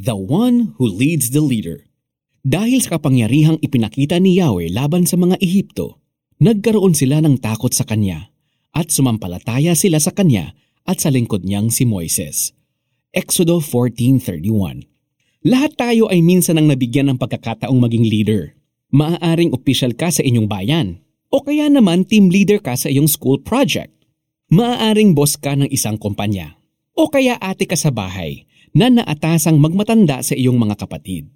The one who leads the leader. Dahil sa kapangyarihang ipinakita ni Yahweh laban sa mga Ehipto, nagkaroon sila ng takot sa kanya at sumampalataya sila sa kanya at sa lingkod niyang si Moises. Exodo 14.31 Lahat tayo ay minsan ang nabigyan ng pagkakataong maging leader. Maaaring opisyal ka sa inyong bayan o kaya naman team leader ka sa iyong school project. Maaaring boss ka ng isang kumpanya o kaya ate ka sa bahay na naatasang magmatanda sa iyong mga kapatid.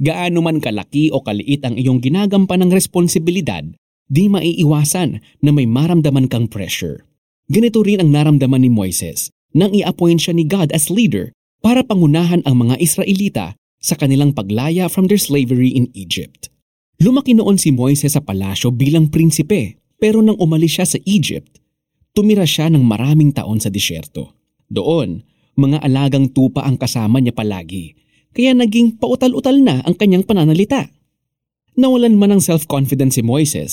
Gaano man kalaki o kaliit ang iyong ginagampan ng responsibilidad, di maiiwasan na may maramdaman kang pressure. Ganito rin ang naramdaman ni Moises nang i-appoint siya ni God as leader para pangunahan ang mga Israelita sa kanilang paglaya from their slavery in Egypt. Lumaki noon si Moises sa palasyo bilang prinsipe pero nang umalis siya sa Egypt, tumira siya ng maraming taon sa disyerto. Doon, mga alagang tupa ang kasama niya palagi kaya naging pautal-utal na ang kanyang pananalita. Nawalan man ng self-confidence si Moises,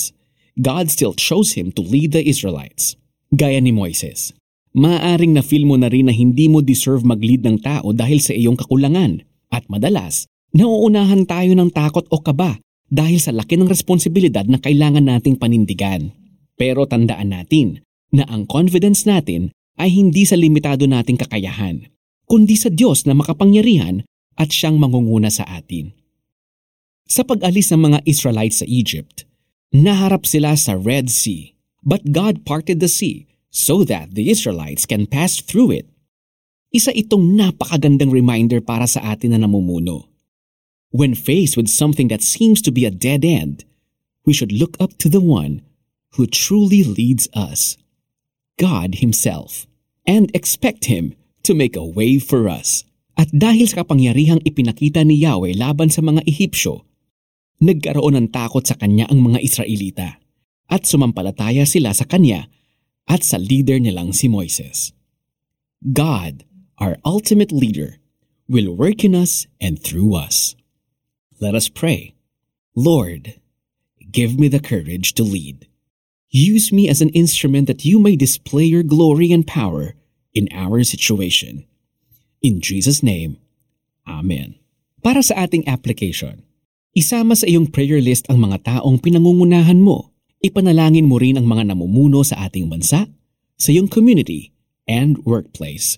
God still chose him to lead the Israelites. Gaya ni Moises, maaaring na-feel mo na rin na hindi mo deserve mag-lead ng tao dahil sa iyong kakulangan at madalas, nauunahan tayo ng takot o kaba dahil sa laki ng responsibilidad na kailangan nating panindigan. Pero tandaan natin na ang confidence natin ay hindi sa limitado nating kakayahan, kundi sa Diyos na makapangyarihan at siyang mangunguna sa atin. Sa pag-alis ng mga Israelites sa Egypt, naharap sila sa Red Sea, but God parted the sea so that the Israelites can pass through it. Isa itong napakagandang reminder para sa atin na namumuno. When faced with something that seems to be a dead end, we should look up to the one who truly leads us, God Himself, and expect Him to make a way for us. At dahil sa kapangyarihang ipinakita ni Yahweh laban sa mga Ehipsyo, nagkaroon ng takot sa kanya ang mga Israelita at sumampalataya sila sa kanya at sa leader nilang si Moises. God, our ultimate leader, will work in us and through us. Let us pray. Lord, give me the courage to lead. Use me as an instrument that you may display your glory and power in our situation. In Jesus' name, Amen. Para sa ating application, isama sa iyong prayer list ang mga taong pinangungunahan mo. Ipanalangin mo rin ang mga namumuno sa ating bansa, sa iyong community, and workplace.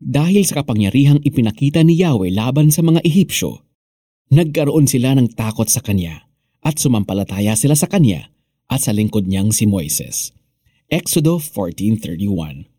Dahil sa kapangyarihang ipinakita ni Yahweh laban sa mga Ehipsyo, nagkaroon sila ng takot sa Kanya at sumampalataya sila sa Kanya at sa lingkod niyang si Moises. Exodo 14.31